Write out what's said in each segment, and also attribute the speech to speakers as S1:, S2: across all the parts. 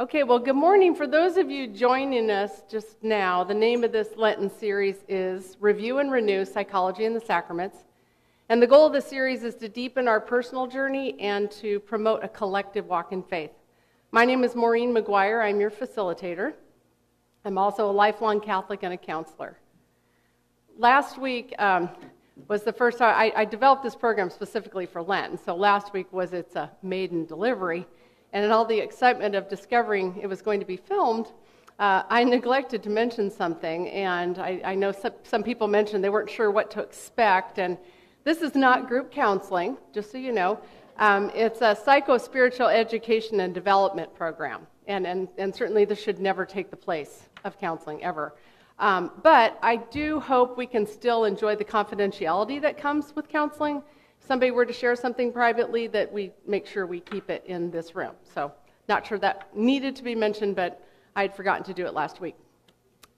S1: Okay, well, good morning. For those of you joining us just now, the name of this Lenten series is Review and Renew Psychology and the Sacraments. And the goal of the series is to deepen our personal journey and to promote a collective walk in faith. My name is Maureen McGuire. I'm your facilitator. I'm also a lifelong Catholic and a counselor. Last week um, was the first time I, I, developed this program specifically for Lent. So last week was its uh, maiden delivery. And in all the excitement of discovering it was going to be filmed, uh, I neglected to mention something. And I, I know some, some, people mentioned they weren't sure what to expect. And this is not group counseling, just so you know. Um, it's a psycho spiritual education and development program. And, and, and certainly this should never take the place of counseling ever. Um, but I do hope we can still enjoy the confidentiality that comes with counseling somebody were to share something privately, that we make sure we keep it in this room. So, not sure that needed to be mentioned, but I had forgotten to do it last week.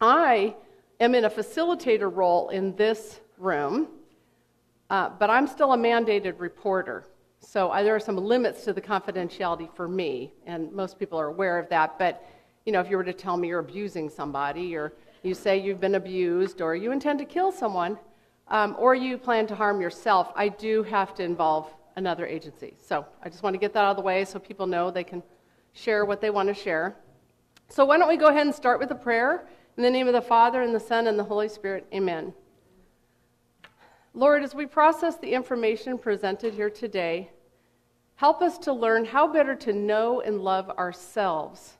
S1: I am in a facilitator role in this room, uh, but I'm still a mandated reporter. So there are some limits to the confidentiality for me, and most people are aware of that. But you know, if you were to tell me you're abusing somebody, or you say you've been abused, or you intend to kill someone, um, or you plan to harm yourself, I do have to involve another agency. So I just want to get that out of the way so people know they can share what they want to share. So why don't we go ahead and start with a prayer? In the name of the Father, and the Son, and the Holy Spirit, amen. Lord, as we process the information presented here today, help us to learn how better to know and love ourselves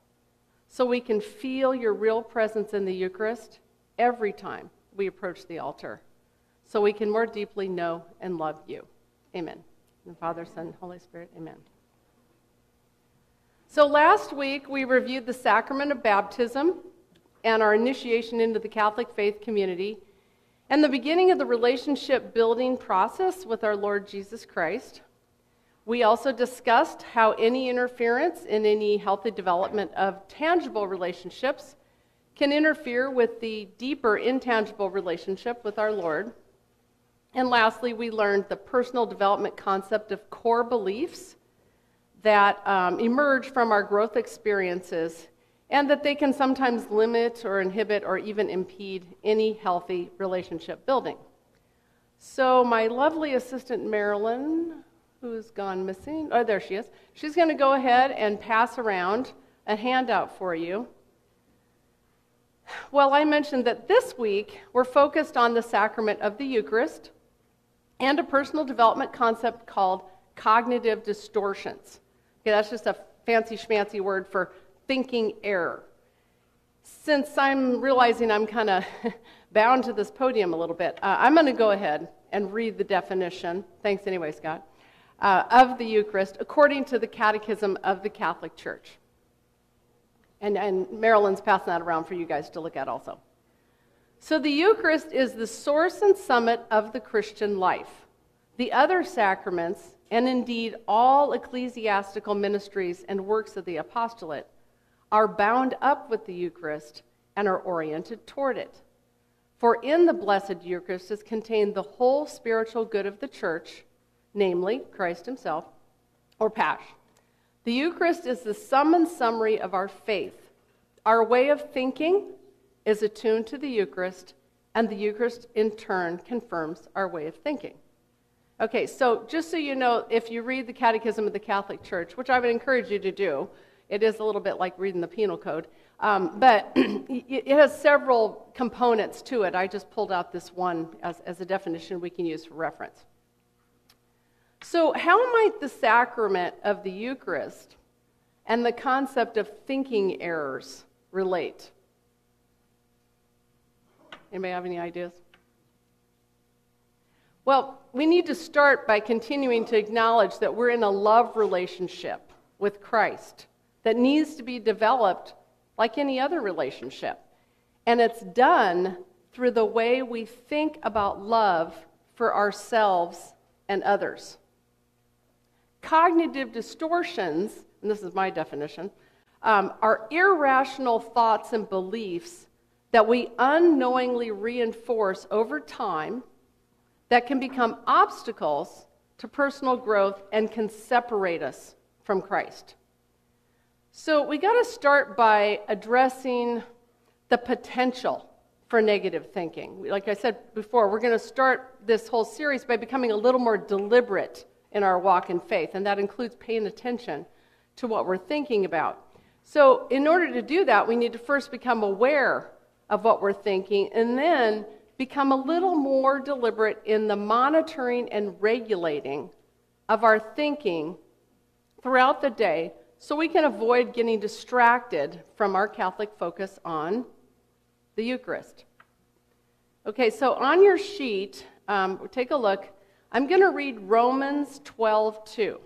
S1: so we can feel your real presence in the Eucharist every time we approach the altar so we can more deeply know and love you. Amen. And Father, Son, Holy Spirit, amen. So last week we reviewed the sacrament of baptism and our initiation into the Catholic faith community and the beginning of the relationship building process with our Lord Jesus Christ. We also discussed how any interference in any healthy development of tangible relationships can interfere with the deeper intangible relationship with our Lord. And lastly, we learned the personal development concept of core beliefs that um, emerge from our growth experiences and that they can sometimes limit or inhibit or even impede any healthy relationship building. So, my lovely assistant Marilyn, who's gone missing, oh, there she is, she's going to go ahead and pass around a handout for you. Well, I mentioned that this week we're focused on the sacrament of the Eucharist and a personal development concept called cognitive distortions. Okay, that's just a fancy schmancy word for thinking error. Since I'm realizing I'm kind of bound to this podium a little bit, uh, I'm going to go ahead and read the definition. Thanks anyway, Scott. Uh, of the Eucharist according to the Catechism of the Catholic Church. And, and Marilyn's passing that around for you guys to look at also. So the Eucharist is the source and summit of the Christian life. The other sacraments, and indeed all ecclesiastical ministries and works of the apostolate, are bound up with the Eucharist and are oriented toward it. For in the Blessed Eucharist is contained the whole spiritual good of the church, namely Christ Himself, or Pasch. The Eucharist is the sum and summary of our faith, our way of thinking, is attuned to the Eucharist, and the Eucharist in turn confirms our way of thinking. Okay, so just so you know, if you read the Catechism of the Catholic Church, which I would encourage you to do, it is a little bit like reading the penal code, um, but it has several components to it. I just pulled out this one as, as a definition we can use for reference. So, how might the sacrament of the Eucharist and the concept of thinking errors relate? Anybody have any ideas? Well, we need to start by continuing to acknowledge that we're in a love relationship with Christ that needs to be developed like any other relationship. And it's done through the way we think about love for ourselves and others. Cognitive distortions, and this is my definition, um, are irrational thoughts and beliefs that we unknowingly reinforce over time that can become obstacles to personal growth and can separate us from Christ. So we got to start by addressing the potential for negative thinking. Like I said before, we're going to start this whole series by becoming a little more deliberate in our walk in faith, and that includes paying attention to what we're thinking about. So, in order to do that, we need to first become aware of what we're thinking and then become a little more deliberate in the monitoring and regulating of our thinking throughout the day so we can avoid getting distracted from our Catholic focus on the Eucharist. Okay, so on your sheet, um, take a look. I'm going to read Romans 12 2.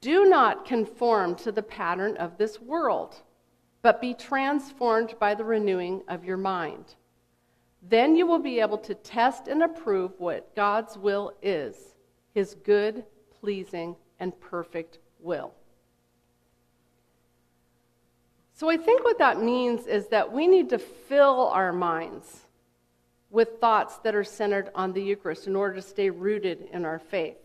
S1: Do not conform to the pattern of this world, but be transformed by the renewing of your mind. Then you will be able to test and approve what God's will is, his good, pleasing, and perfect will. So I think what that means is that we need to fill our minds with thoughts that are centered on the Eucharist in order to stay rooted in our faith.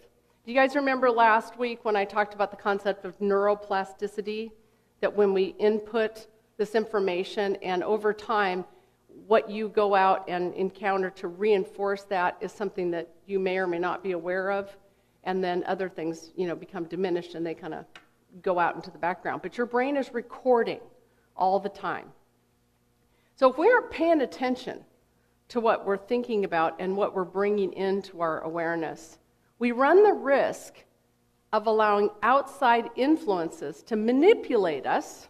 S1: Do you guys remember last week when I talked about the concept of neuroplasticity? That when we input this information and over time, what you go out and encounter to reinforce that is something that you may or may not be aware of, and then other things, you know, become diminished and they kind of go out into the background. But your brain is recording all the time. So if we aren't paying attention to what we're thinking about and what we're bringing into our awareness, we run the risk of allowing outside influences to manipulate us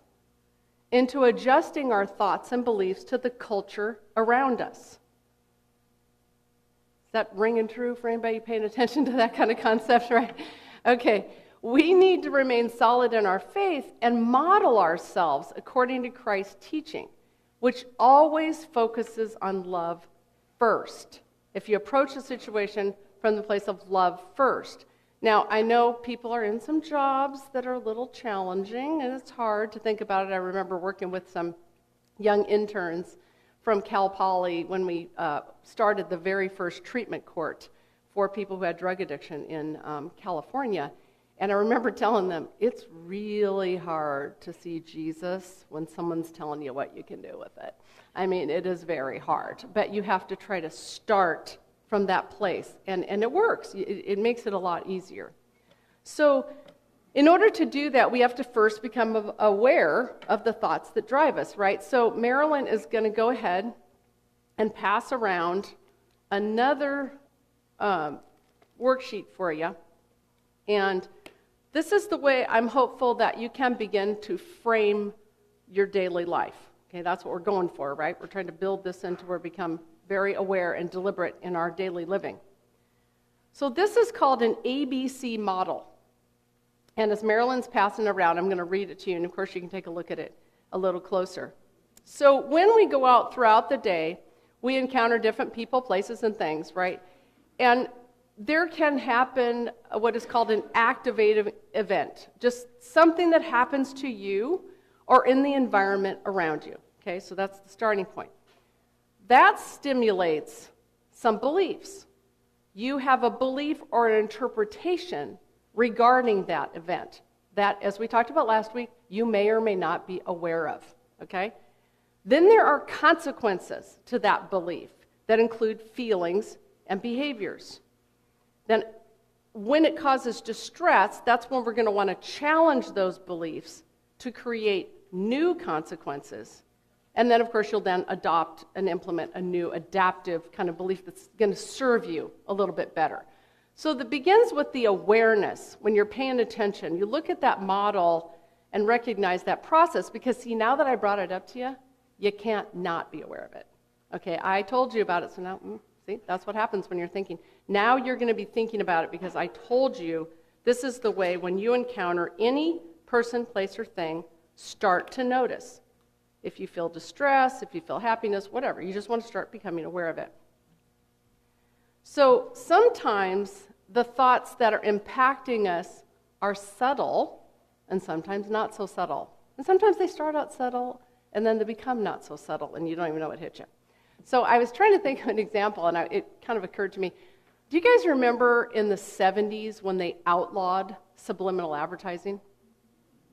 S1: into adjusting our thoughts and beliefs to the culture around us. Is that ringing true for anybody paying attention to that kind of concept, right? Okay, we need to remain solid in our faith and model ourselves according to Christ's teaching, which always focuses on love first. If you approach a situation from the place of love first. Now, I know people are in some jobs that are a little challenging, and it's hard to think about it. I remember working with some young interns from Cal Poly when we uh, started the very first treatment court for people who had drug addiction in um, California. And I remember telling them, it's really hard to see Jesus when someone's telling you what you can do with it. I mean, it is very hard, but you have to try to start from that place. And, and it works, it, it makes it a lot easier. So, in order to do that, we have to first become aware of the thoughts that drive us, right? So, Marilyn is going to go ahead and pass around another um, worksheet for you. And this is the way I'm hopeful that you can begin to frame your daily life. Okay, that's what we're going for, right? We're trying to build this into where we become very aware and deliberate in our daily living. So, this is called an ABC model. And as Marilyn's passing around, I'm going to read it to you, and of course, you can take a look at it a little closer. So, when we go out throughout the day, we encounter different people, places, and things, right? And there can happen what is called an activative event, just something that happens to you or in the environment around you. Okay, so that's the starting point. That stimulates some beliefs. You have a belief or an interpretation regarding that event that, as we talked about last week, you may or may not be aware of. Okay? Then there are consequences to that belief that include feelings and behaviors then when it causes distress, that's when we're going to want to challenge those beliefs to create new consequences. And then, of course, you'll then adopt and implement a new adaptive kind of belief that's going to serve you a little bit better. So that begins with the awareness when you're paying attention. You look at that model and recognize that process because, see, now that I brought it up to you, you can't not be aware of it. Okay, I told you about it, so now, mm, see, that's what happens when you're thinking. Now you're going to be thinking about it because I told you this is the way when you encounter any person, place, or thing, start to notice. If you feel distress, if you feel happiness, whatever, you just want to start becoming aware of it. So sometimes the thoughts that are impacting us are subtle and sometimes not so subtle. And sometimes they start out subtle and then they become not so subtle and you don't even know what hit you. So I was trying to think of an example and I, it kind of occurred to me. Do you guys remember in the 70s when they outlawed subliminal advertising?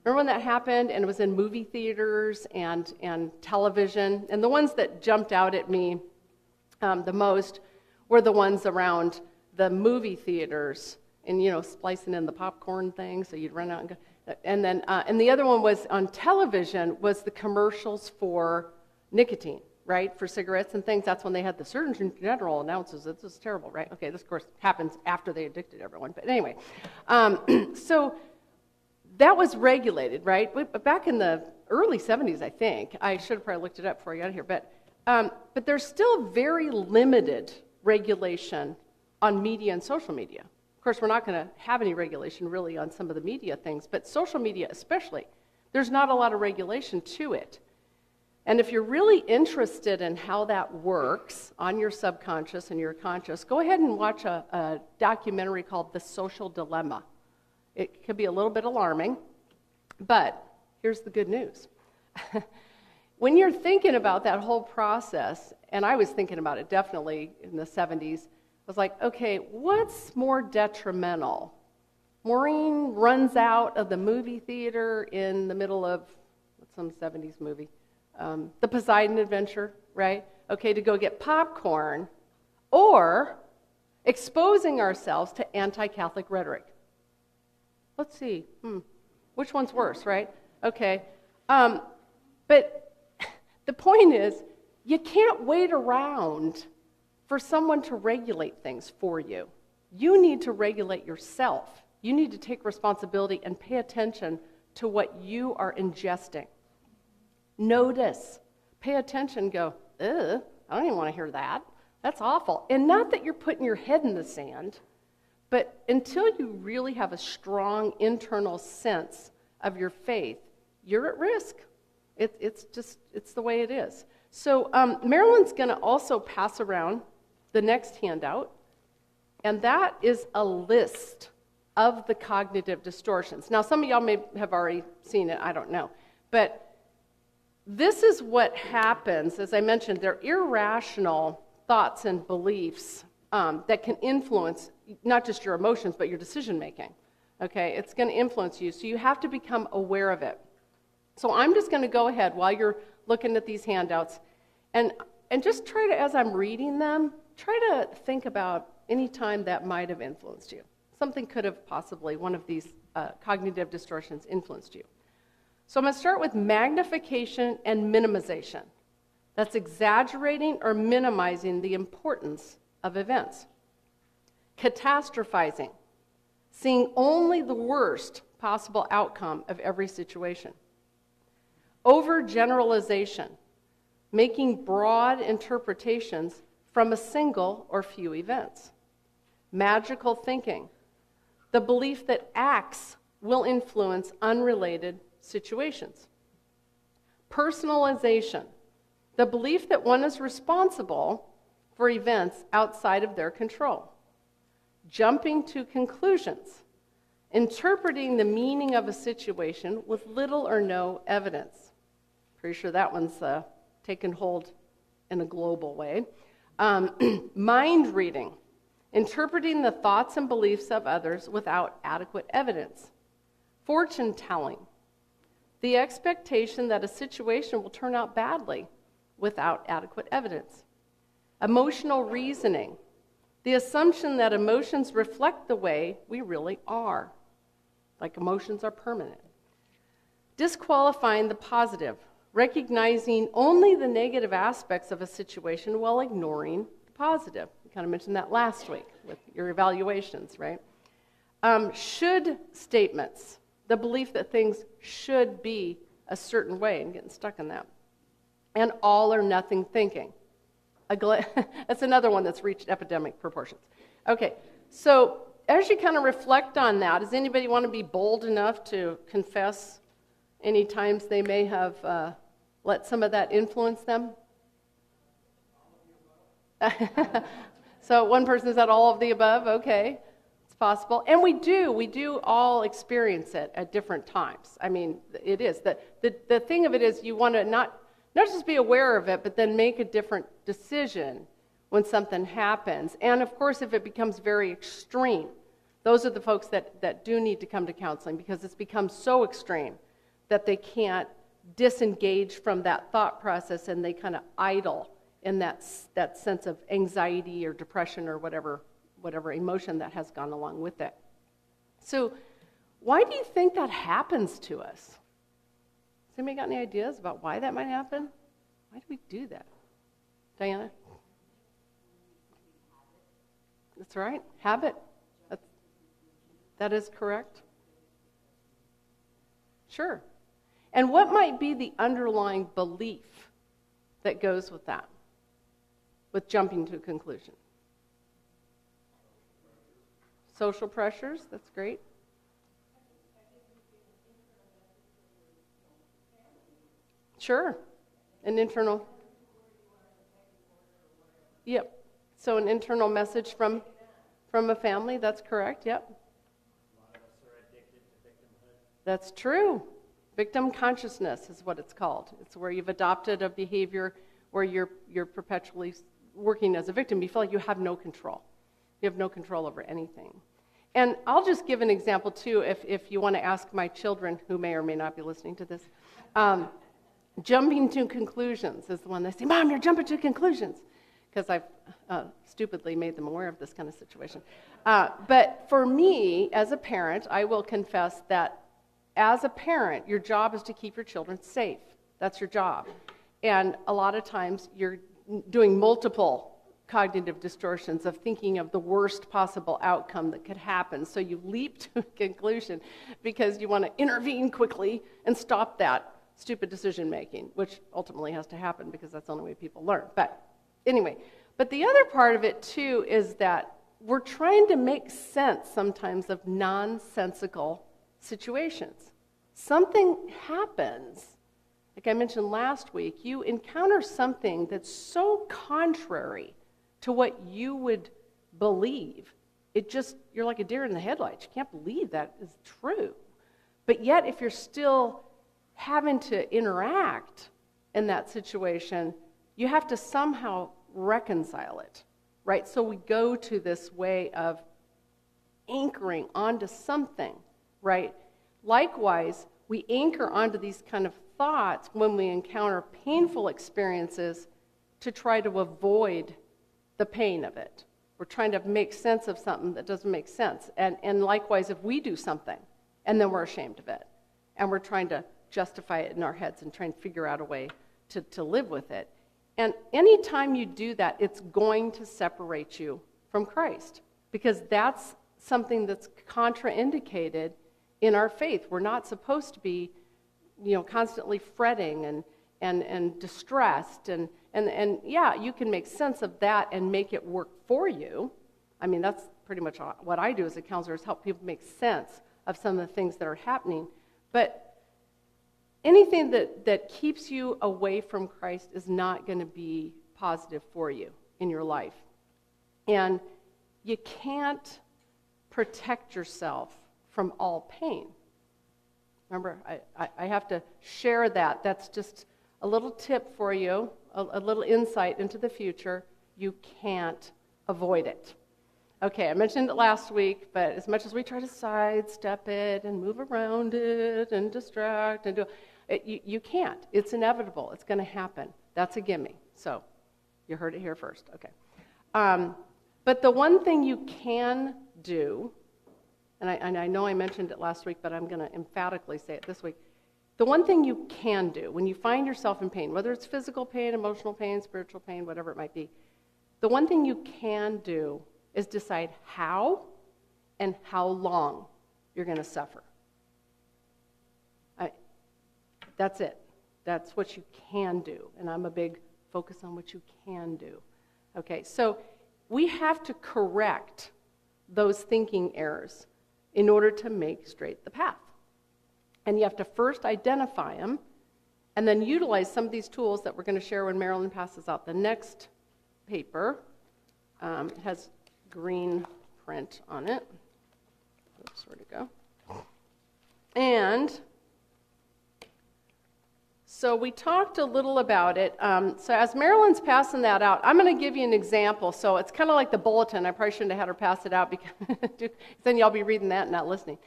S1: Remember when that happened and it was in movie theaters and, and television? And the ones that jumped out at me um, the most were the ones around the movie theaters and, you know, splicing in the popcorn thing so you'd run out and go. And then, uh, and the other one was on television was the commercials for nicotine, right? For cigarettes and things. That's when they had the Surgeon General announces that this is terrible, right? Okay, this of course happens after they addicted everyone. But anyway, um, so that was regulated, right? Back in the early 70s, I think. I should have probably looked it up before I got here. But, um, but there's still very limited regulation on media and social media. Of course, we're not going to have any regulation really on some of the media things, but social media especially, there's not a lot of regulation to it. And if you're really interested in how that works on your subconscious and your conscious, go ahead and watch a, a documentary called The Social Dilemma. It can be a little bit alarming, but here's the good news. when you're thinking about that whole process, and I was thinking about it definitely in the 70s, I was like, okay, what's more detrimental? Maureen runs out of the movie theater in the middle of some 70s movie, um, The Poseidon Adventure, right? Okay, to go get popcorn, or exposing ourselves to anti Catholic rhetoric. Let's see. Hmm. Which one's worse, right? Okay. Um, but the point is, you can't wait around for someone to regulate things for you. You need to regulate yourself. You need to take responsibility and pay attention to what you are ingesting. Notice, pay attention, go, ugh, I don't even want to hear that. That's awful. And not that you're putting your head in the sand, but until you really have a strong internal sense of your faith, you're at risk. It, it's just, it's the way it is. So um, Marilyn's going to also pass around the next handout, and that is a list of the cognitive distortions. Now, some of y'all may have already seen it, I don't know. But this is what happens. As I mentioned, they're irrational thoughts and beliefs um, that can influence not just your emotions, but your decision making. Okay, it's going to influence you. So you have to become aware of it. So I'm just going to go ahead while you're looking at these handouts and, and just try to, as I'm reading them, try to think about any time that might have influenced you. Something could have possibly, one of these uh, cognitive distortions influenced you. So I'm going to start with magnification and minimization. That's exaggerating or minimizing the importance of events. Catastrophizing, seeing only the worst possible outcome of every situation. Overgeneralization, making broad interpretations from a single or few events. Magical thinking, the belief that acts will influence unrelated situations. Personalization, the belief that one is responsible for events outside of their control. Jumping to conclusions, interpreting the meaning of a situation with little or no evidence. Pretty sure that one's uh, taken hold in a global way. Um, mind reading, interpreting the thoughts and beliefs of others without adequate evidence. Fortune telling, the expectation that a situation will turn out badly without adequate evidence. Emotional reasoning, the assumption that emotions reflect the way we really are, like emotions are permanent. Disqualifying the positive, recognizing only the negative aspects of a situation while ignoring the positive. We kind of mentioned that last week with your evaluations, right? Um, should statements, the belief that things should be a certain way and getting stuck in that. And all or nothing thinking. Gla- that's another one that's reached epidemic proportions. Okay, so as you kind of reflect on that, does anybody want to be bold enough to confess any times they may have uh, let some of that influence them? so one person said all of the above. Okay, it's possible, and we do. We do all experience it at different times. I mean, it is the the, the thing of it is you want to not not just be aware of it, but then make a different decision when something happens. And of course, if it becomes very extreme, those are the folks that, that do need to come to counseling because it's become so extreme that they can't disengage from that thought process and they kind of idle in that, that sense of anxiety or depression or whatever, whatever emotion that has gone along with it. So, why do you think that happens to us? Has anybody got any ideas about why that might happen? Why do we do that? Diana? That's right, habit. That's, that is correct. Sure. And what might be the underlying belief that goes with that, with jumping to a conclusion? Social pressures, that's great. Sure. An internal. Yep. So an internal message from from a family, that's correct. Yep. That's true. Victim consciousness is what it's called. It's where you've adopted a behavior where you're, you're perpetually working as a victim. You feel like you have no control. You have no control over anything. And I'll just give an example, too, if, if you want to ask my children, who may or may not be listening to this. Um, jumping to conclusions is the one they say, Mom, you're jumping to conclusions. Because I've uh, stupidly made them aware of this kind of situation. Uh, but for me, as a parent, I will confess that as a parent, your job is to keep your children safe. That's your job. And a lot of times you're doing multiple cognitive distortions of thinking of the worst possible outcome that could happen. So you leap to a conclusion because you want to intervene quickly and stop that stupid decision making, which ultimately has to happen because that's the only way people learn. But anyway, but the other part of it too is that we're trying to make sense sometimes of nonsensical situations. Something happens. Like I mentioned last week, you encounter something that's so contrary to what you would believe. It just, you're like a deer in the headlights. You can't believe that is true. But yet, if you're still having to interact in that situation, you have to somehow reconcile it, right? So we go to this way of anchoring onto something, right? Likewise, we anchor onto these kind of thoughts when we encounter painful experiences to try to avoid the pain of it. We're trying to make sense of something that doesn't make sense. And, and likewise, if we do something and then we're ashamed of it and we're trying to justify it in our heads and try and figure out a way to, to live with it. And anytime you do that, it's going to separate you from Christ because that's something that's contraindicated in our faith. We're not supposed to be, you know, constantly fretting and, and, and distressed. And, and, and yeah, you can make sense of that and make it work for you. I mean, that's pretty much what I do as a counselor is help people make sense of some of the things that are happening. But anything that, that keeps you away from Christ is not going to be positive for you in your life. And you can't protect yourself from all pain. Remember, I, I, I, have to share that. That's just a little tip for you, a, a little insight into the future. You can't avoid it. Okay, I mentioned it last week, but as much as we try to sidestep it and move around it and distract and do, it, you, you can't. It's inevitable. It's going to happen. That's a gimme. So you heard it here first. Okay. Um, but the one thing you can do, and I, and I know I mentioned it last week, but I'm going to emphatically say it this week. The one thing you can do when you find yourself in pain, whether it's physical pain, emotional pain, spiritual pain, whatever it might be, the one thing you can do is decide how and how long you're going to suffer. I, that's it. That's what you can do. And I'm a big focus on what you can do. Okay, so we have to correct those thinking errors in order to make straight the path. And you have to first identify them and then utilize some of these tools that we're going to share when Marilyn passes out the next paper. Um, it has green print on it. Oops, where'd it go? And so we talked a little about it. Um, so as Marilyn's passing that out, I'm going to give you an example. So it's kind of like the bulletin. I probably shouldn't have had her pass it out because then y'all be reading that and not listening.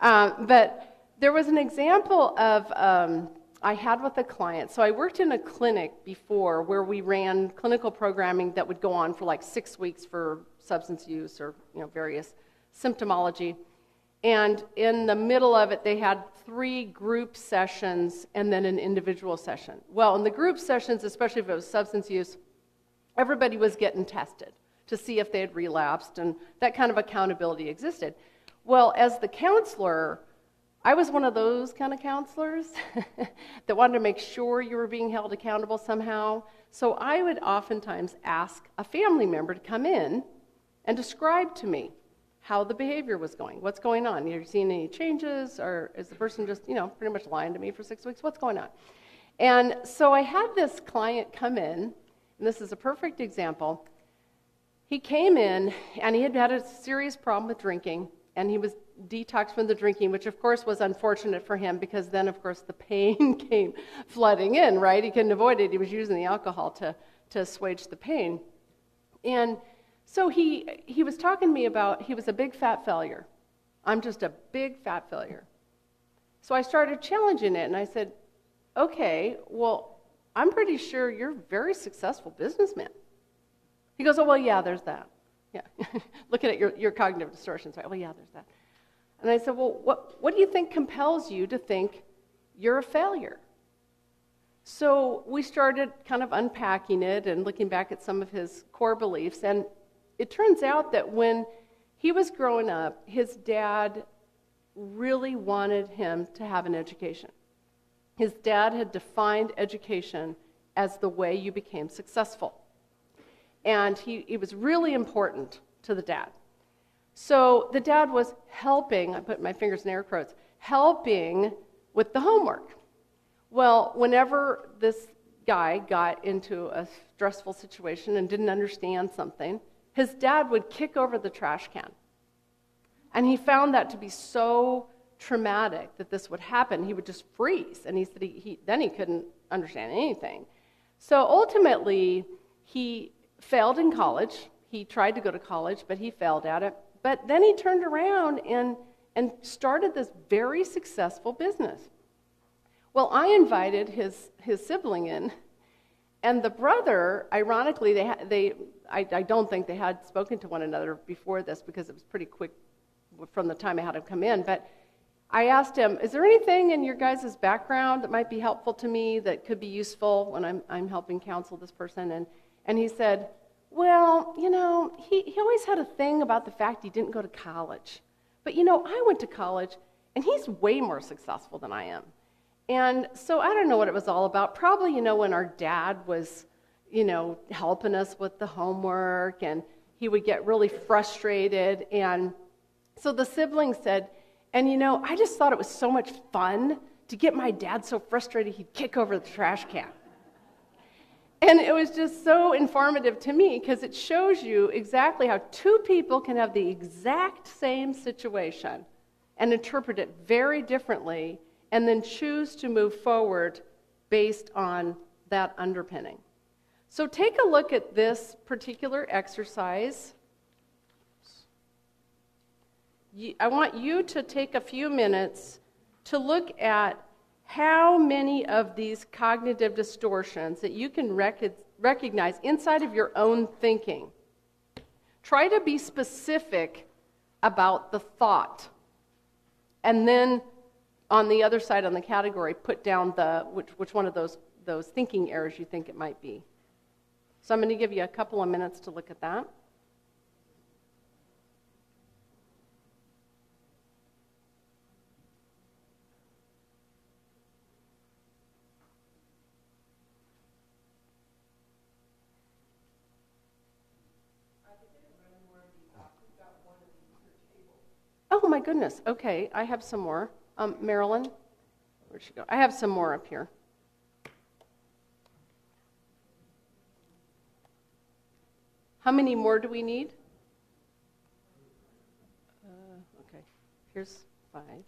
S1: Um, but there was an example of um, I had with a client. So I worked in a clinic before where we ran clinical programming that would go on for like six weeks for substance use or you know various symptomology. And in the middle of it, they had three group sessions and then an individual session. Well, in the group sessions, especially if it was substance use, everybody was getting tested to see if they had relapsed, and that kind of accountability existed. Well, as the counselor, I was one of those kind of counselors that wanted to make sure you were being held accountable somehow. So I would oftentimes ask a family member to come in and describe to me how the behavior was going. What's going on? Are you seeing any changes? Or is the person just, you know, pretty much lying to me for six weeks? What's going on? And so I had this client come in, and this is a perfect example. He came in and he had had a serious problem with drinking, and he was detoxed from the drinking, which of course was unfortunate for him because then, of course, the pain came flooding in, right? He couldn't avoid it. He was using the alcohol to, to assuage the pain. And so he, he was talking to me about he was a big fat failure. I'm just a big fat failure. So I started challenging it and I said, okay, well, I'm pretty sure you're a very successful businessman. He goes, oh, well, yeah, there's that. Yeah. Looking at your, your cognitive distortions, right? Well, yeah, there's that. And I said, well, what, what do you think compels you to think you're a failure? So we started kind of unpacking it and looking back at some of his core beliefs. And it turns out that when he was growing up, his dad really wanted him to have an education. His dad had defined education as the way you became successful. And he, it was really important to the dad. So the dad was helping, I put my fingers in air quotes, helping with the homework. Well, whenever this guy got into a stressful situation and didn't understand something, his dad would kick over the trash can. And he found that to be so traumatic that this would happen. He would just freeze. And he said he, he, then he couldn't understand anything. So ultimately, he failed in college. He tried to go to college, but he failed at it. But then he turned around and, and started this very successful business. Well, I invited his, his sibling in, and the brother, ironically, they, they I, don't think they had spoken to one another before this because it was pretty quick from the time I had him come in. But I asked him, Is there anything in your guys' background that might be helpful to me that could be useful when I'm, I'm helping counsel this person? And, and he said, Well, you know, he, he always had a thing about the fact he didn't go to college. But you know, I went to college and he's way more successful than I am. And so I don't know what it was all about. Probably, you know, when our dad was you know, helping us with the homework, and he would get really frustrated. And so the sibling said, and you know, I just thought it was so much fun to get my dad so frustrated he'd kick over the trash can. And it was just so informative to me because it shows you exactly how two people can have the exact same situation and interpret it very differently and then choose to move forward based on that underpinning. So take a look at this particular exercise. I want you to take a few minutes to look at how many of these cognitive distortions that you can rec- recognize inside of your own thinking. Try to be specific about the thought. And then on the other side on the category, put down the which, which one of those, those thinking errors you think it might be. So I'm going to give you a couple of minutes to look at that. Oh my goodness. Okay, I have some more. Um, Marilyn, where'd she go? I have some more up here. How many more do we need? Uh, okay, here's five.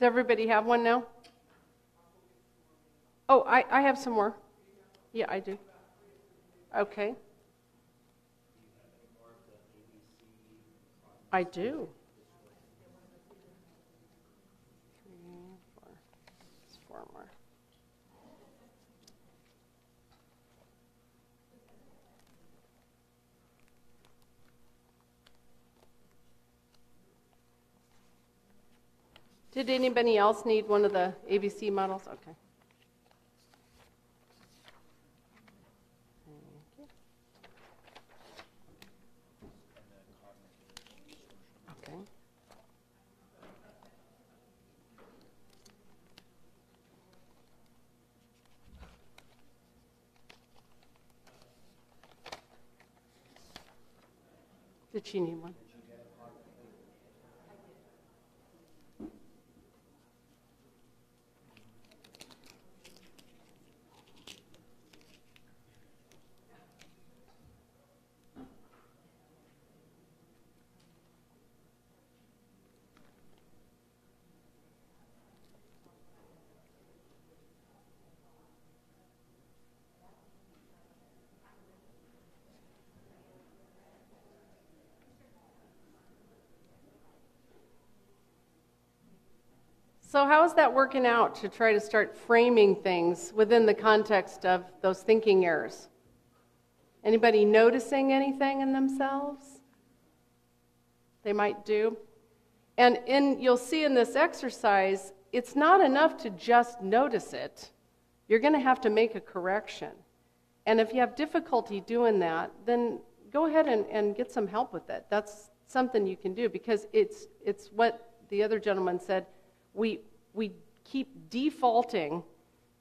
S1: Does everybody have one now? Oh, I, I have some more. Yeah, I do. Okay. I do. Three, four, four more. Did anybody else need one of the ABC models? Okay. Did she need one? So, how is that working out to try to start framing things within the context of those thinking errors? Anybody noticing anything in themselves? They might do. And in, you'll see in this exercise, it's not enough to just notice it. You're going to have to make a correction. And if you have difficulty doing that, then go ahead and, and get some help with it. That's something you can do because it's, it's what the other gentleman said we, we keep defaulting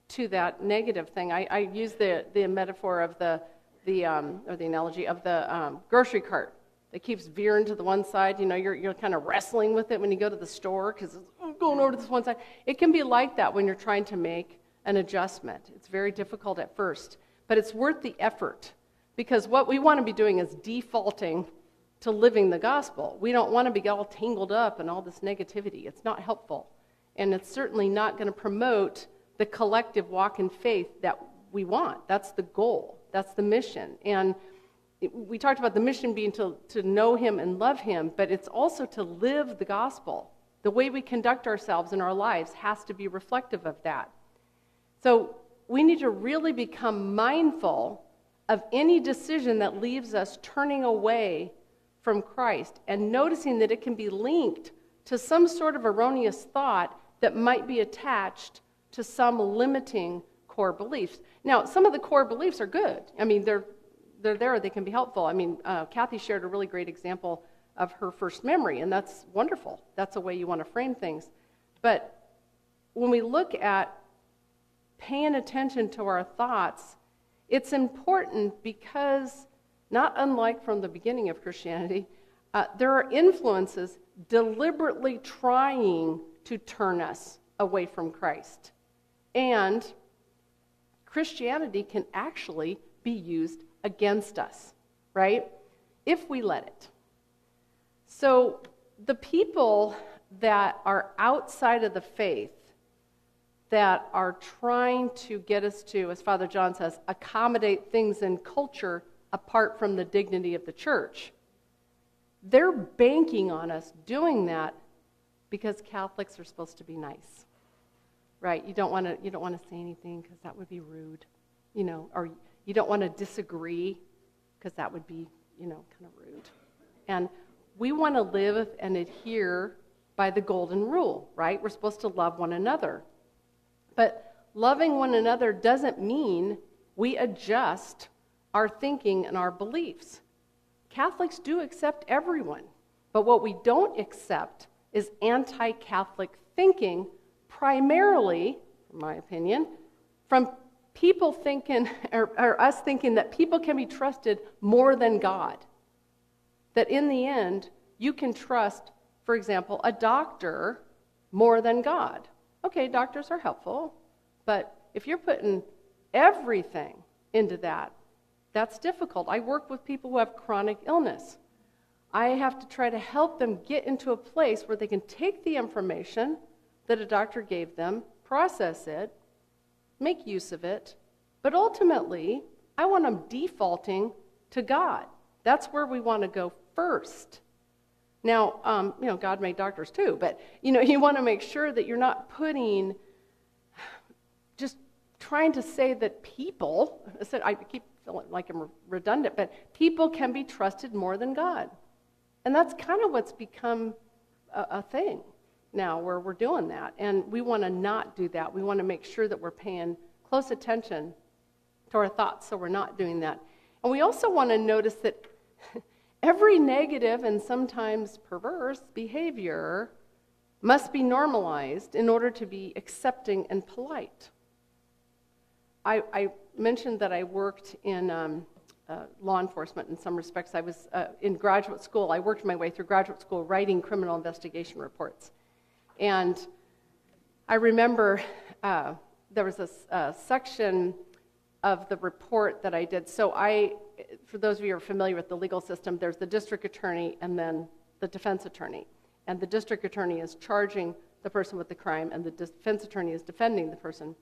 S1: to that negative thing. I, I use the, the metaphor of the, the um, or the analogy of the um, grocery cart that keeps veering to the one side. You know, you're, you're kind of wrestling with it when you go to the store because it's going over to this one side. It can be like that when you're trying to make an adjustment. It's very difficult at first, but it's worth the effort because what we want to be doing is defaulting to living the gospel. We don't want to be all tangled up in all this negativity. It's not helpful and it's certainly not going to promote the collective walk in faith that we want. That's the goal, that's the mission. And we talked about the mission being to, to know Him and love Him, but it's also to live the gospel. The way we conduct ourselves in our lives has to be reflective of that. So we need to really become mindful of any decision that leaves us turning away from Christ and noticing that it can be linked to some sort of erroneous thought that might be attached to some limiting core beliefs. Now, some of the core beliefs are good. I mean, they're, they're there, they can be helpful. I mean, uh, Kathy shared a really great example of her first memory, and that's wonderful. That's a way you want to frame things. But when we look at paying attention to our thoughts, it's important because, not unlike from the beginning of Christianity, uh, there are influences deliberately trying to turn us away from Christ. And Christianity can actually be used against us, right? If we let it. So the people that are outside of the faith, that are trying to get us to, as Father John says, accommodate things in culture apart from the dignity of the church, they're banking on us doing that because Catholics are supposed to be nice, right? You don't want to you don't want to say anything because that would be rude, you know, or you don't want to disagree because that would be you know kind of rude, and we want to live and adhere by the golden rule, right? We're supposed to love one another, but loving one another doesn't mean we adjust our thinking and our beliefs. Catholics do accept everyone, but what we don't accept is anti Catholic thinking, primarily, in my opinion, from people thinking, or, or, us thinking that people can be trusted more than God. That in the end, you can trust, for example, a doctor more than God. Okay, doctors are helpful, but if you're putting everything into that, that's difficult. I work with people who have chronic illness. I have to try to help them get into a place where they can take the information that a doctor gave them, process it, make use of it, but ultimately, I want them defaulting to God. That's where we want to go first. Now, um, you know, God made doctors too, but you know, you want to make sure that you're not putting just trying to say that people, I I keep feeling like I'm redundant, but people can be trusted more than God. And that's kind of what's become a, a thing now where we're doing that. And we want to not do that. We want to make sure that we're paying close attention to our thoughts so we're not doing that. And we also want to notice that every negative and sometimes perverse behavior must be normalized in order to be accepting and polite. I, I mentioned that I worked in um, uh, law enforcement in some respects. I was uh, in graduate school. I worked my way through graduate school writing criminal investigation reports. And I remember uh, there was a, a, section of the report that I did. So, I, for those of you who are familiar with the legal system, there's the district attorney and then the defense attorney. And the district attorney is charging the person with the crime, and the defense attorney is defending the person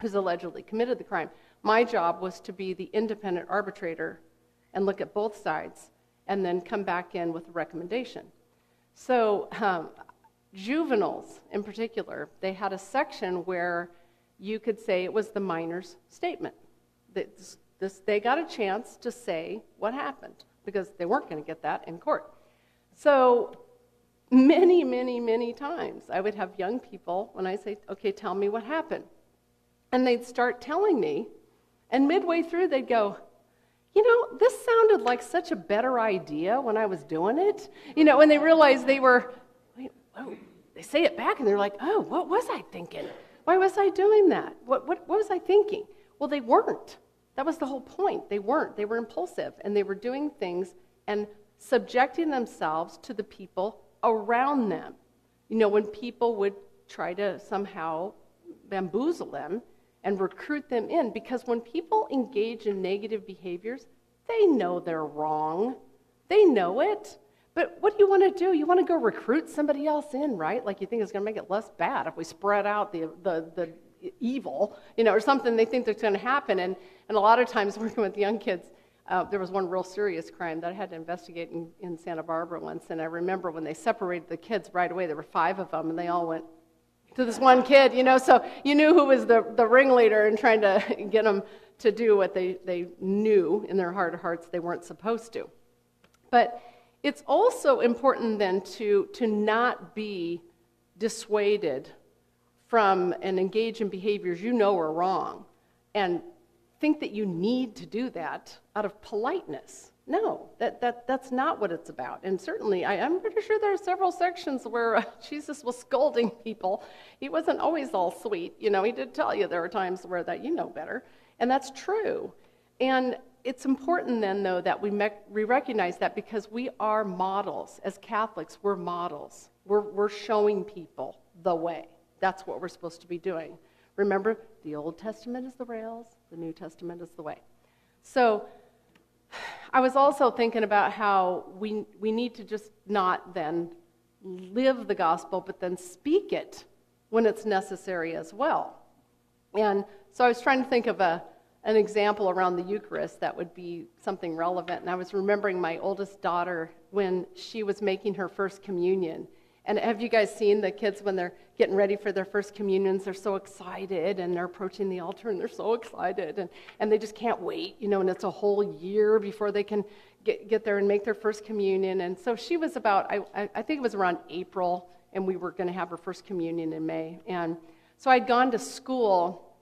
S1: who's allegedly committed the crime. My job was to be the independent arbitrator and look at both sides and then come back in with a recommendation. So, um, juveniles in particular, they had a section where you could say it was the minor's statement. This, this, they got a chance to say what happened because they weren't going to get that in court. So, many, many, many times I would have young people when I say, okay, tell me what happened. And they'd start telling me, and midway through they'd go, you know, this sounded like such a better idea when I was doing it. You know, when they realized they were, wait, oh, they say it back and they're like, oh, what was I thinking? Why was I doing that? What, what, what was I thinking? Well, they weren't. That was the whole point. They weren't. They were impulsive and they were doing things and subjecting themselves to the people around them. You know, when people would try to somehow bamboozle them, and recruit them in because when people engage in negative behaviors, they know they're wrong. They know it. But what do you want to do? You want to go recruit somebody else in, right? Like you think it's going to make it less bad if we spread out the, the, the evil, you know, or something they think that's going to happen. And, and a lot of times working with young kids, uh, there was one real serious crime that I had to investigate in, in Santa Barbara once. And I remember when they separated the kids right away, there were five of them, and they all went to this one kid, you know, so you knew who was the, the ringleader and trying to get them to do what they, they knew in their heart of hearts they weren't supposed to. But it's also important then to, to not be dissuaded from and engage in behaviors you know are wrong and think that you need to do that out of politeness. No, that, that, that's not what it's about. And certainly, I, am pretty sure there are several sections where uh, Jesus was scolding people. He wasn't always all sweet. You know, he did tell you there are times where that you know better. And that's true. And it's important then, though, that we, me- we recognize that because we are models. As Catholics, we're models. We're, we're showing people the way. That's what we're supposed to be doing. Remember, the Old Testament is the rails, the New Testament is the way. So, I was also thinking about how we, we need to just not then live the gospel, but then speak it when it's necessary as well. And so I was trying to think of a, an example around the Eucharist that would be something relevant. And I was remembering my oldest daughter when she was making her first communion. And have you guys seen the kids when they're getting ready for their first communions? They're so excited and they're approaching the altar and they're so excited and, and they just can't wait, you know, and it's a whole year before they can get, get there and make their first communion. And so she was about, I, I think it was around April, and we were going to have her first communion in May. And so I'd gone to school,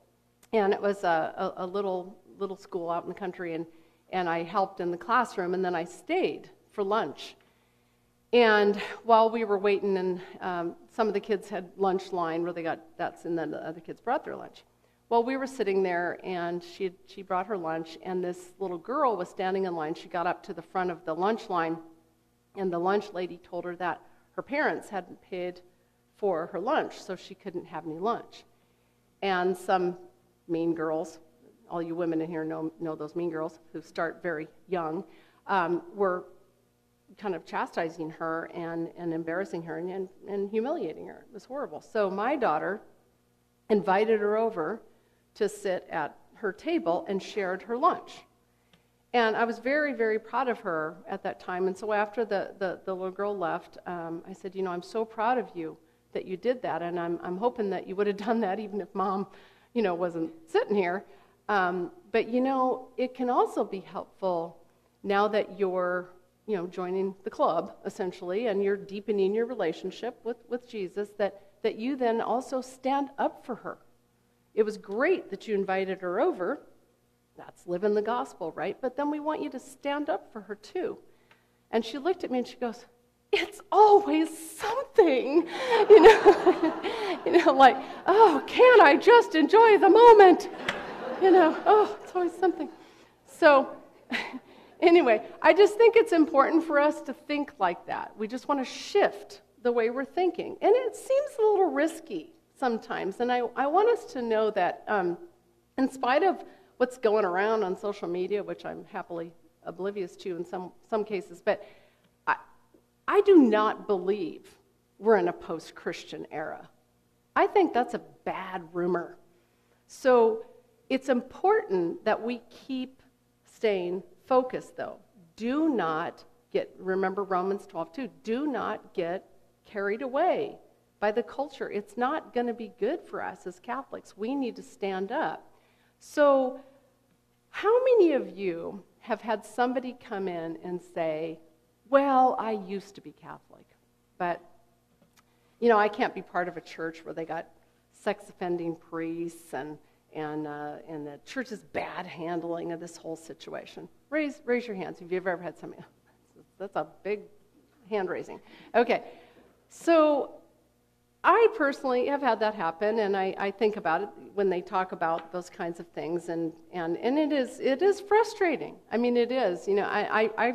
S1: and it was a, a, a little, little school out in the country, and, and I helped in the classroom, and then I stayed for lunch. And while we were waiting, and um, some of the kids had lunch line where they got that's, and then the other kids brought their lunch. Well, we were sitting there, and she she brought her lunch, and this little girl was standing in line. She got up to the front of the lunch line, and the lunch lady told her that her parents hadn't paid for her lunch, so she couldn't have any lunch. And some mean girls, all you women in here know know those mean girls who start very young, um, were kind of chastising her and, and embarrassing her and, and, and humiliating her. It was horrible. So my daughter invited her over to sit at her table and shared her lunch. And I was very, very proud of her at that time. And so after the, the, the little girl left, um, I said, You know, I'm so proud of you that you did that. And I'm, I'm hoping that you would have done that even if mom, you know, wasn't sitting here. Um, but, you know, it can also be helpful now that you're, you know, joining the club, essentially, and you're deepening your relationship with, with Jesus, that, that you then also stand up for her. It was great that you invited her over that's living the gospel, right? But then we want you to stand up for her too. And she looked at me and she goes, it's always something, you know, you know, like, oh, can I just enjoy the moment? You know, oh, it's always something. So, anyway, I just think it's important for us to think like that. We just want to shift the way we're thinking. And it seems a little risky sometimes. And I, I want us to know that um, in spite of what's going around on social media, which I'm happily oblivious to in some, some cases, but I, I do not believe we're in a post Christian era. I think that's a bad rumor. So it's important that we keep staying focused, though. Do not get, remember Romans 12, 2, do not get carried away by the culture. It's not going to be good for us as Catholics. We need to stand up. So, how many of you have had somebody come in and say, Well, I used to be Catholic, but, you know, I can't be part of a church where they got sex offending priests and, and, uh, and the church's bad handling of this whole situation? Raise, raise your hands if you've ever had somebody. That's a big hand raising. Okay, so I personally have had that happen, and I, I, think about it when they talk about those kinds of things, and, and, and it, is, it is frustrating. I mean, it is. You know, I, I, I,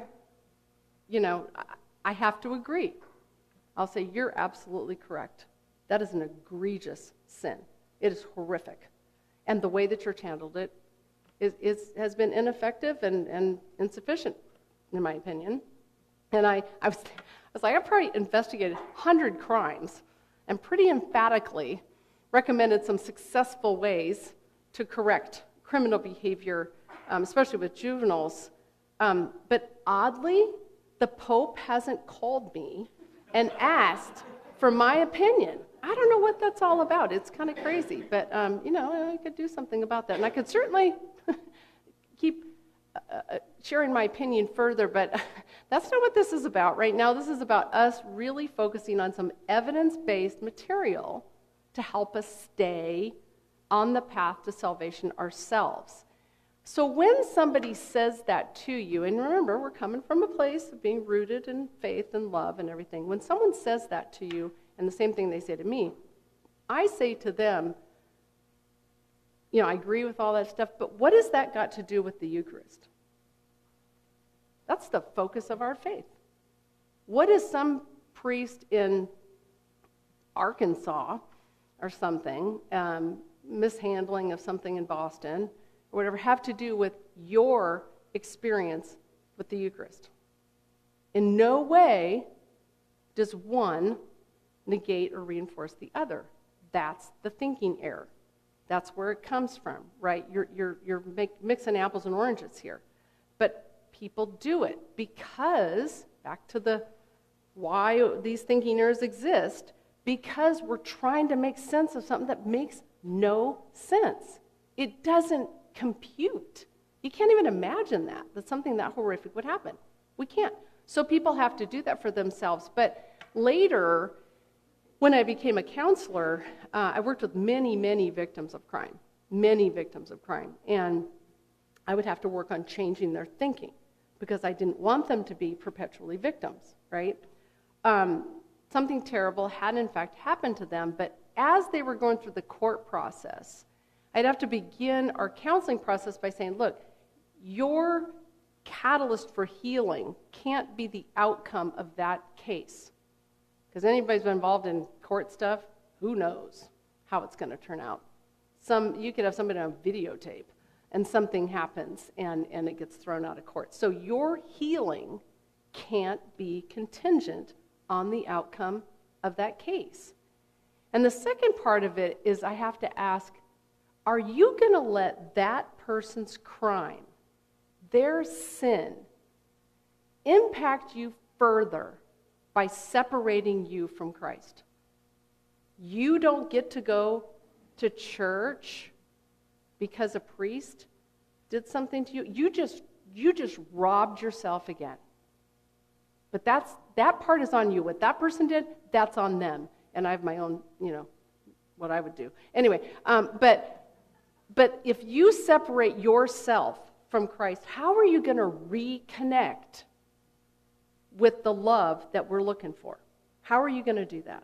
S1: you know, I have to agree. I'll say, you're absolutely correct. That is an egregious sin. It is horrific. And the way the church handled it is, is, has been ineffective and, and insufficient, in my opinion. And I, I, was, I was like, I've probably investigated 100 crimes and pretty emphatically recommended some successful ways to correct criminal behavior, um, especially with juveniles. Um, but oddly, the Pope hasn't called me and asked for my opinion. I don't know what that's all about. It's kind of crazy, but um, you know, I could do something about that, and I could certainly keep uh, uh, sharing my opinion further, but that's not what this is about right now. This is about us really focusing on some evidence based material to help us stay on the path to salvation ourselves. So when somebody says that to you, and remember, we're coming from a place of being rooted in faith and love and everything. When someone says that to you, and the same thing they say to me, I say to them, you know, I agree with all that stuff, but what has that got to do with the Eucharist? That's the focus of our faith. What does some priest in Arkansas or something, um, mishandling of something in Boston, or whatever, have to do with your experience with the Eucharist? In no way does one negate or reinforce the other. That's the thinking error. That's where it comes from, right? You're, you're, you're make, mixing apples and oranges here. But people do it because, back to the why these thinking errors exist, because we're trying to make sense of something that makes no sense. It doesn't compute. You can't even imagine that, that something that horrific would happen. We can't. So people have to do that for themselves. But later, when I became a counselor, uh, I worked with many, many victims of crime, many victims of crime. And I would have to work on changing their thinking because I didn't want them to be perpetually victims, right? Um, something terrible had, in fact, happened to them, but as they were going through the court process, I'd have to begin our counseling process by saying, look, your catalyst for healing can't be the outcome of that case. Because anybody's been involved in court stuff, who knows how it's going to turn out. Some, you could have somebody on videotape and something happens and, and it gets thrown out of court. So your healing can't be contingent on the outcome of that case. And the second part of it is I have to ask are you going to let that person's crime, their sin, impact you further by separating you from Christ? You don't get to go to church because a priest did something to you. You just you just robbed yourself again. But that's that part is on you. What that person did, that's on them. And I have my own, you know, what I would do. Anyway, um, but but if you separate yourself from Christ, how are you going to reconnect with the love that we're looking for? How are you going to do that?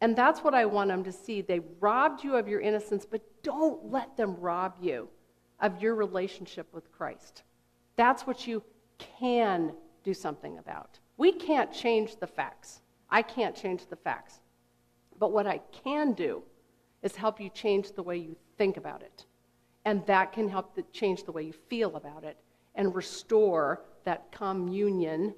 S1: And that's what I want them to see. They robbed you of your innocence, but don't let them rob you of your relationship with Christ. That's what you can do something about. We can't change the facts. I can't change the facts. But what I can do is help you change the way you think about it. And that can help to change the way you feel about it and restore that communion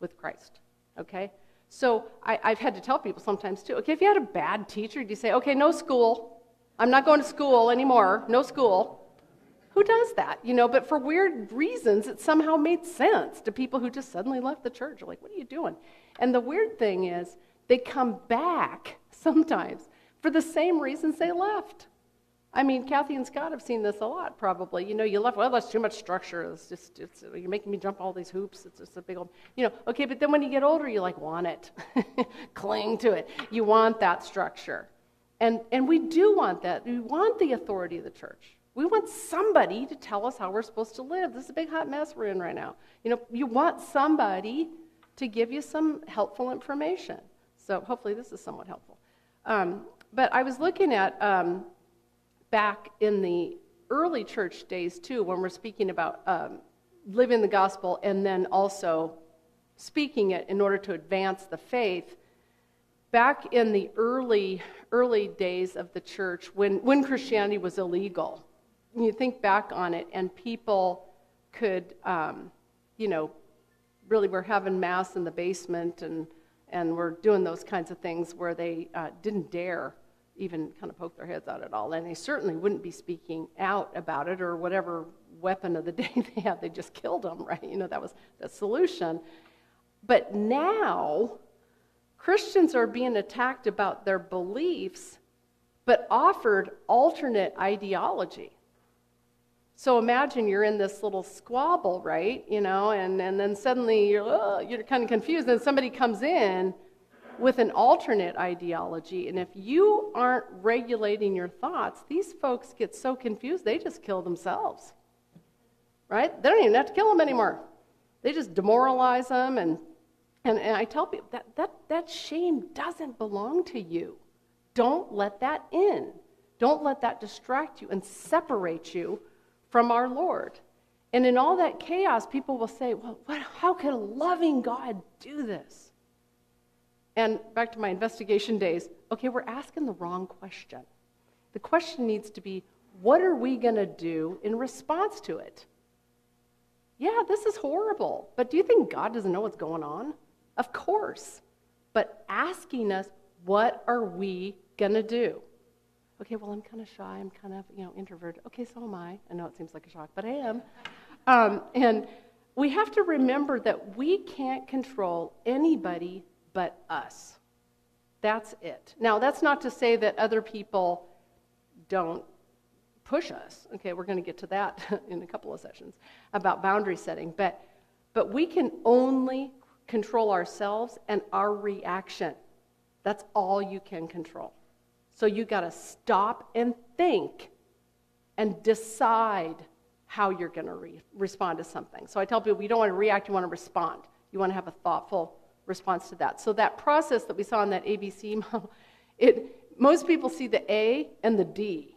S1: with Christ. Okay? So I, have had to tell people sometimes too okay, if you had a bad teacher, do you say, okay, no school? I'm not going to school anymore, no school. Who does that? You know, but for weird reasons, it somehow made sense to people who just suddenly left the church. Like, what are you doing? And the weird thing is, they come back sometimes for the same reasons they left. I mean, Kathy and Scott have seen this a lot, probably. You know, you left, well, that's too much structure. It's just, it's, you're making me jump all these hoops. It's just a big old, you know, okay, but then when you get older, you like want it, cling to it. You want that structure. And, and we do want that. We want the authority of the church. We want somebody to tell us how we're supposed to live. This is a big hot mess we're in right now. You know, you want somebody to give you some helpful information. So hopefully this is somewhat helpful. Um, but I was looking at um, back in the early church days too, when we're speaking about um, living the gospel and then also speaking it in order to advance the faith. Back in the early early days of the church, when when Christianity was illegal, you think back on it, and people could, um, you know, really were having mass in the basement and and were doing those kinds of things where they uh, didn't dare even kind of poke their heads out at all. And they certainly wouldn't be speaking out about it or whatever weapon of the day they had, they just killed them, right? You know, that was the solution. But now, Christians are being attacked about their beliefs, but offered alternate ideology. So imagine you're in this little squabble, right? You know, and, and then suddenly you're, oh, you're kind of confused, and somebody comes in with an alternate ideology. And if you aren't regulating your thoughts, these folks get so confused, they just kill themselves. Right? They don't even have to kill them anymore. They just demoralize them. And, and, and I tell people that, that that shame doesn't belong to you. Don't let that in. Don't let that distract you and separate you from our Lord. And in all that chaos, people will say, Well, what, how can a loving God do this? And back to my investigation days, okay, we're asking the wrong question. The question needs to be what are we going to do in response to it? Yeah, this is horrible, but do you think God doesn't know what's going on? Of course. But asking us, what are we going to do? Okay, well, I'm kind of shy. I'm kind of, you know, introverted. Okay, so am I. I know it seems like a shock, but I am. Um, and we have to remember that we can't control anybody but us. That's it. Now, that's not to say that other people don't push us. Okay, we're going to get to that in a couple of sessions about boundary setting. But, but we can only control ourselves and our reaction. That's all you can control. So you got to stop and think and decide how you're going to re- respond to something. So I tell people you don't want to react, you want to respond. You want to have a thoughtful response to that. So that process that we saw in that ABC model, it, most people see the A and the D.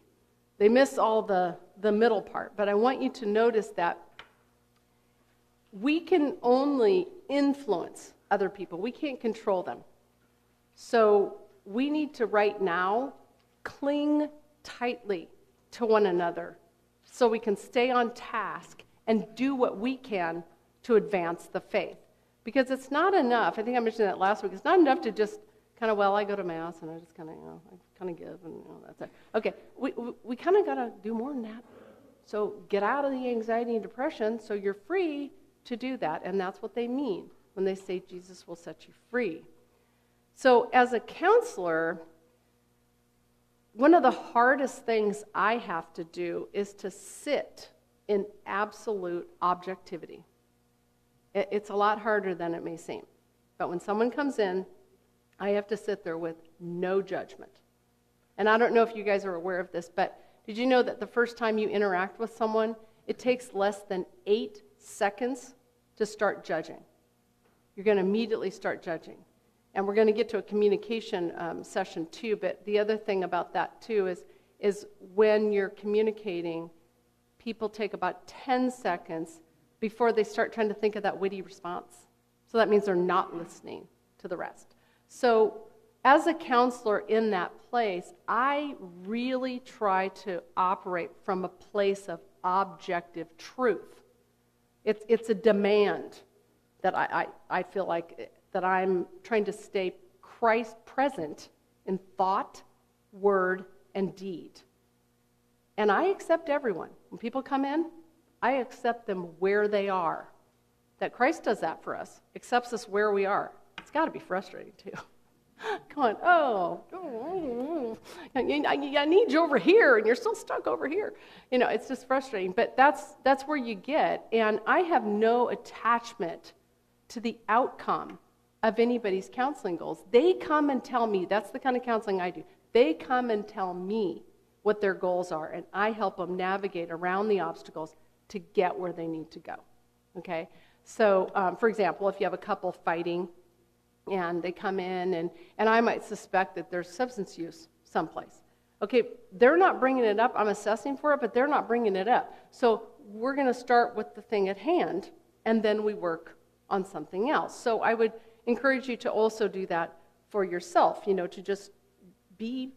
S1: They miss all the, the middle part. But I want you to notice that we can only influence other people. We can't control them. So we need to right now cling tightly to one another so we can stay on task and do what we can to advance the faith. Because it's not enough, I think I mentioned that last week, it's not enough to just kind of, well, I go to Mass and I just kind of, you know, I kind of give and you know, that's it. Okay, we, we, we kind of got to do more than that. So get out of the anxiety and depression so you're free to do that. And that's what they mean when they say Jesus will set you free. So, as a counselor, one of the hardest things I have to do is to sit in absolute objectivity. It's a lot harder than it may seem. But when someone comes in, I have to sit there with no judgment. And I don't know if you guys are aware of this, but did you know that the first time you interact with someone, it takes less than eight seconds to start judging? You're going to immediately start judging. And we're going to get to a communication um, session too, but the other thing about that too is, is when you're communicating, people take about 10 seconds before they start trying to think of that witty response. So that means they're not listening to the rest. So, as a counselor in that place, I really try to operate from a place of objective truth. It's, it's a demand that I, I, I feel like that I'm trying to stay Christ present in thought, word, and deed. And I accept everyone. When people come in, I accept them where they are. That Christ does that for us, accepts us where we are. It's got to be frustrating, too. Going, oh, oh, I need you over here, and you're still stuck over here. You know, it's just frustrating. But that's, that's where you get. And I have no attachment to the outcome of anybody's counseling goals. They come and tell me, that's the kind of counseling I do. They come and tell me what their goals are, and I help them navigate around the obstacles to get where they need to go. Okay? So, um, for example, if you have a couple fighting and they come in, and, and I might suspect that there's substance use someplace. Okay, they're not bringing it up. I'm assessing for it, but they're not bringing it up. So, we're going to start with the thing at hand, and then we work on something else. So, I would encourage you to also do that for yourself, you know, to just be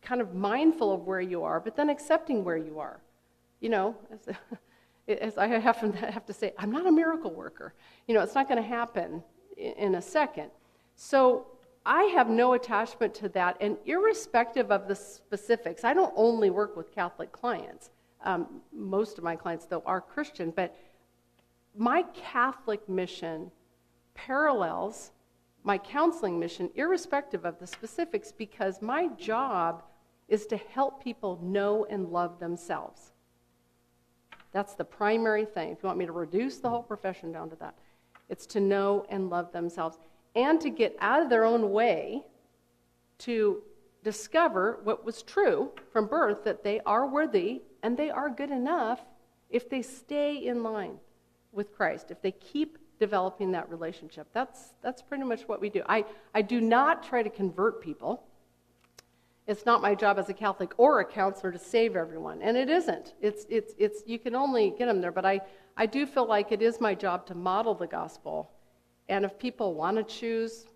S1: kind of mindful of where you are, but then accepting where you are. You know, as, as I have to, have to say, I'm not a miracle worker. You know, it's not going to happen in, in a second. So I have no attachment to that, and irrespective of the specifics, I don't only work with Catholic clients. Um, most of my clients, though, are Christian, but my Catholic mission parallels my counseling mission, irrespective of the specifics, because my job is to help people know and love themselves. That's the primary thing. If you want me to reduce the whole profession down to that, it's to know and love themselves and to get out of their own way to discover what was true from birth that they are worthy and they are good enough if they stay in line with Christ, if they keep developing that relationship. That's, that's pretty much what we do. I, I do not try to convert people. It's not my job as a Catholic or a counselor to save everyone, and it isn't. It's, it's, it's, you can only get them there, but I, I do feel like it is my job to model the gospel. And if people want to choose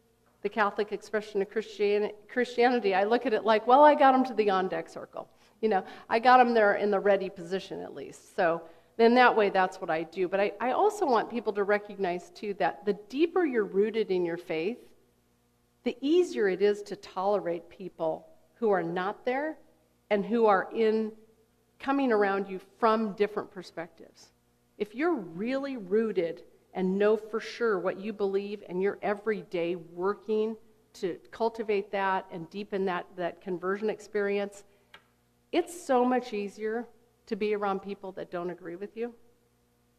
S1: the Catholic expression of Christianity, I look at it like, well, I got them to the on deck circle. You know, I got them there in the ready position at least. So then that way that's what I do. But I, I also want people to recognize too that the deeper you're rooted in your faith, the easier it is to tolerate people who are not there and who are in coming around you from different perspectives. If you're really rooted and know for sure what you believe and you're every day working to cultivate that and deepen that, that conversion experience, it's so much easier to be around people that don't agree with you.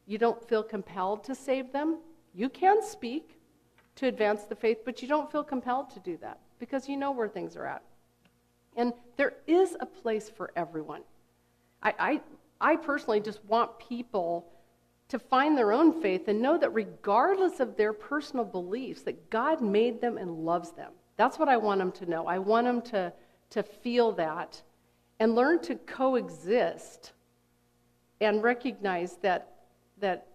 S1: You don't feel compelled to save them. You can speak to advance the faith, but you don't feel compelled to do that because you know where things are at. And there is a place for everyone. I, I, I personally just want people to find their own faith and know that regardless of their personal beliefs, that God made them and loves them. That's what I want them to know. I want them to, to feel that and learn to coexist and recognize that, that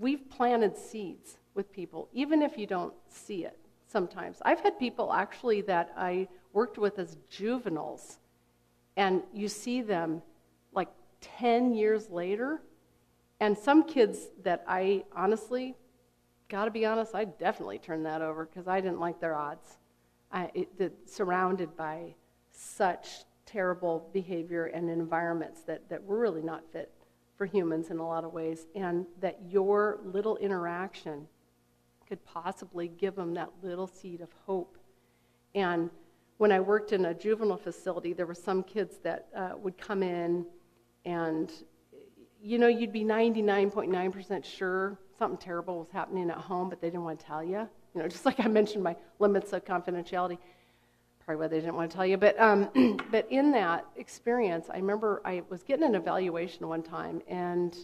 S1: we've planted seeds with people, even if you don't see it sometimes. I've had people actually that I worked with as juveniles, and you see them like 10 years later, and some kids that I honestly got to be honest, I definitely turned that over because I didn't like their odds. I, it, the, surrounded by such terrible behavior and environments that, that were really not fit for humans in a lot of ways, and that your little interaction could possibly give them that little seed of hope. And when I worked in a juvenile facility, there were some kids that uh, would come in and you know, you'd be 99.9% sure something terrible was happening at home, but they didn't want to tell you. You know, just like I mentioned my limits of confidentiality, probably why they didn't want to tell you. But, um, but in that experience, I remember I was getting an evaluation one time, and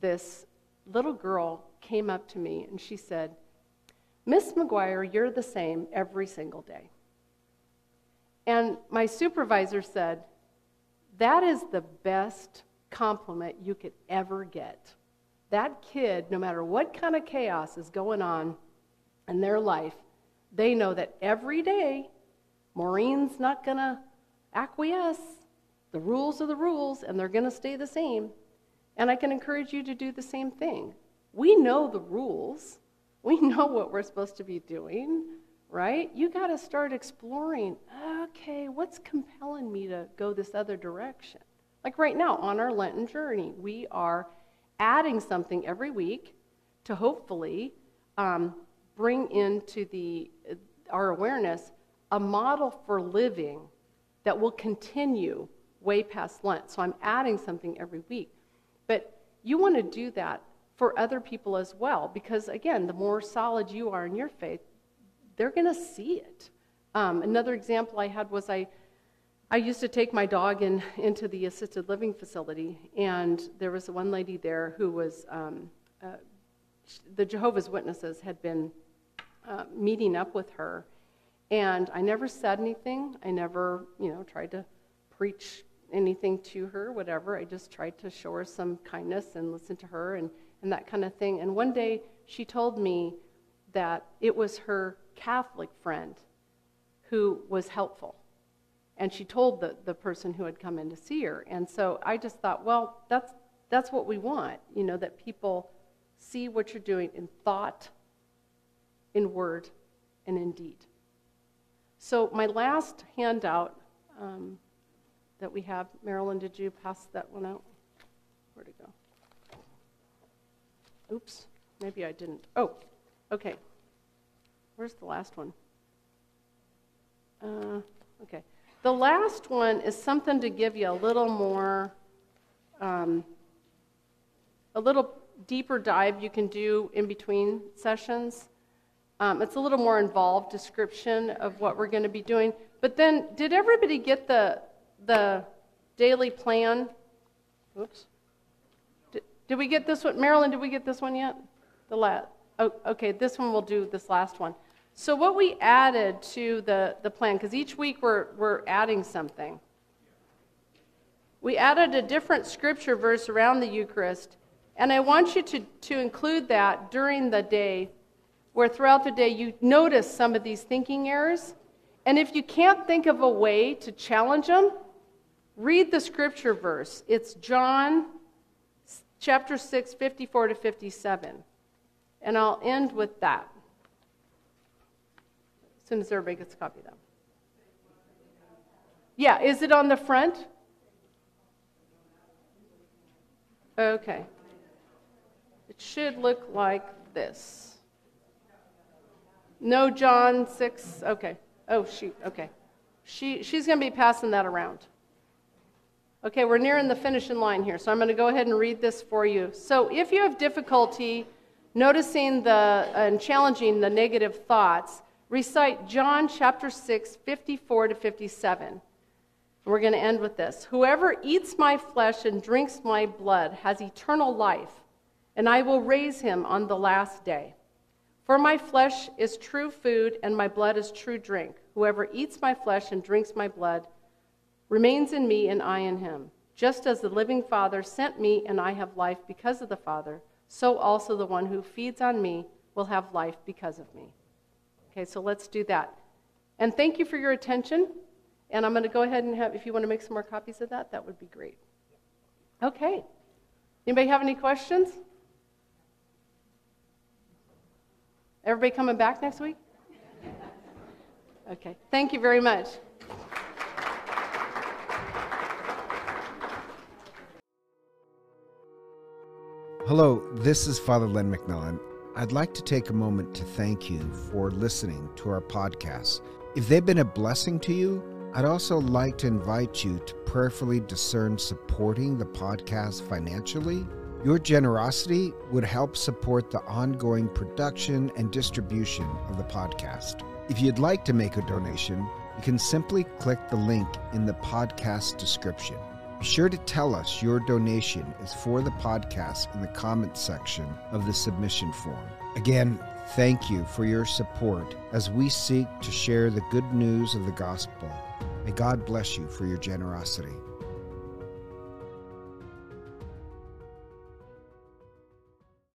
S1: this little girl came up to me and she said, Miss McGuire, you're the same every single day. And my supervisor said, That is the best compliment you could ever get. That kid, no matter what kind of chaos is going on in their life, they know that every day Maureen's not going to acquiesce. The rules are the rules, and they're going to stay the same. And I can encourage you to do the same thing. We know the rules, we know what we're supposed to be doing, right? You got to start exploring okay, what's compelling me to go this other direction? Like right now, on our Lenten journey, we are adding something every week to hopefully um, bring into the, our awareness a model for living that will continue way past Lent. So I'm adding something every week. But you want to do that for other people as well, because again, the more solid you are in your faith, they're going to see it. Um, another example I had was I I used to take my dog in, into the assisted living facility, and there was one lady there who was, um, uh, the Jehovah's Witnesses had been uh, meeting up with her, and I never said anything. I never, you know, tried to preach anything to her, whatever. I just tried to show her some kindness and listen to her and, and that kind of thing. And one day she told me that it was her Catholic friend who was helpful and she told the, the person who had come in to see her. And so I just thought, well, that's, that's what we want, you know, that people see what you're doing in thought, in word, and in deed. So my last handout um, that we have, Marilyn, did you pass that one out? Where'd it go? Oops, maybe I didn't. Oh, okay. Where's the last one? Uh, okay. The last one is something to give you a little more, um, a little deeper dive you can do in between sessions. Um, it's a little more involved description of what we're going to be doing. But then, did everybody get the the daily plan? Oops. Did, did we get this one, Marilyn? Did we get this one yet? The last. Oh, okay. This one we'll do. This last one. So, what we added to the, the plan, because each week we're, we're adding something, we added a different scripture verse around the Eucharist, and I want you to, to include that during the day, where throughout the day you notice some of these thinking errors. And if you can't think of a way to challenge them, read the scripture verse. It's John chapter 6, 54 to 57. And I'll end with that As soon as everybody gets a copy of them. Yeah, is it on the front? Okay. It should look like this. No John 6. Okay. Oh, shoot. Okay. She, she's going to be passing that around. Okay, we're nearing the finishing line here, so I'm going to go ahead and read this for you. So if you have difficulty noticing the and challenging the negative thoughts, recite John chapter 6, 54 to 57. We're going to end with this. Whoever eats my flesh and drinks my blood has eternal life, and I will raise him on the last day. For my flesh is true food, and my blood is true drink. Whoever eats my flesh and drinks my blood remains in me, and I in him. Just as the living Father sent me, and I have life because of the Father, so also the one who feeds on me will have life because of me. Okay, so let's do that. And thank you for your attention. And I'm going to go ahead and have, if you want to make some more copies of that, that would be great. Okay. Anybody have any questions? Everybody coming back next week? Okay, thank you very much.
S2: Hello, this is Father Len McMillan. I'd like to take a moment to thank you for listening to our podcast. If they've been a blessing to you, I'd also like to invite you to prayerfully discern supporting the podcast financially. Your generosity would help support the ongoing production and distribution of the podcast. If you'd like to make a donation, you can simply click the link in the podcast description. Sure to tell us your donation is for the podcast in the comments section of the submission form. Again, thank you for your support as we seek to share the good news of the gospel. May God bless you for your generosity.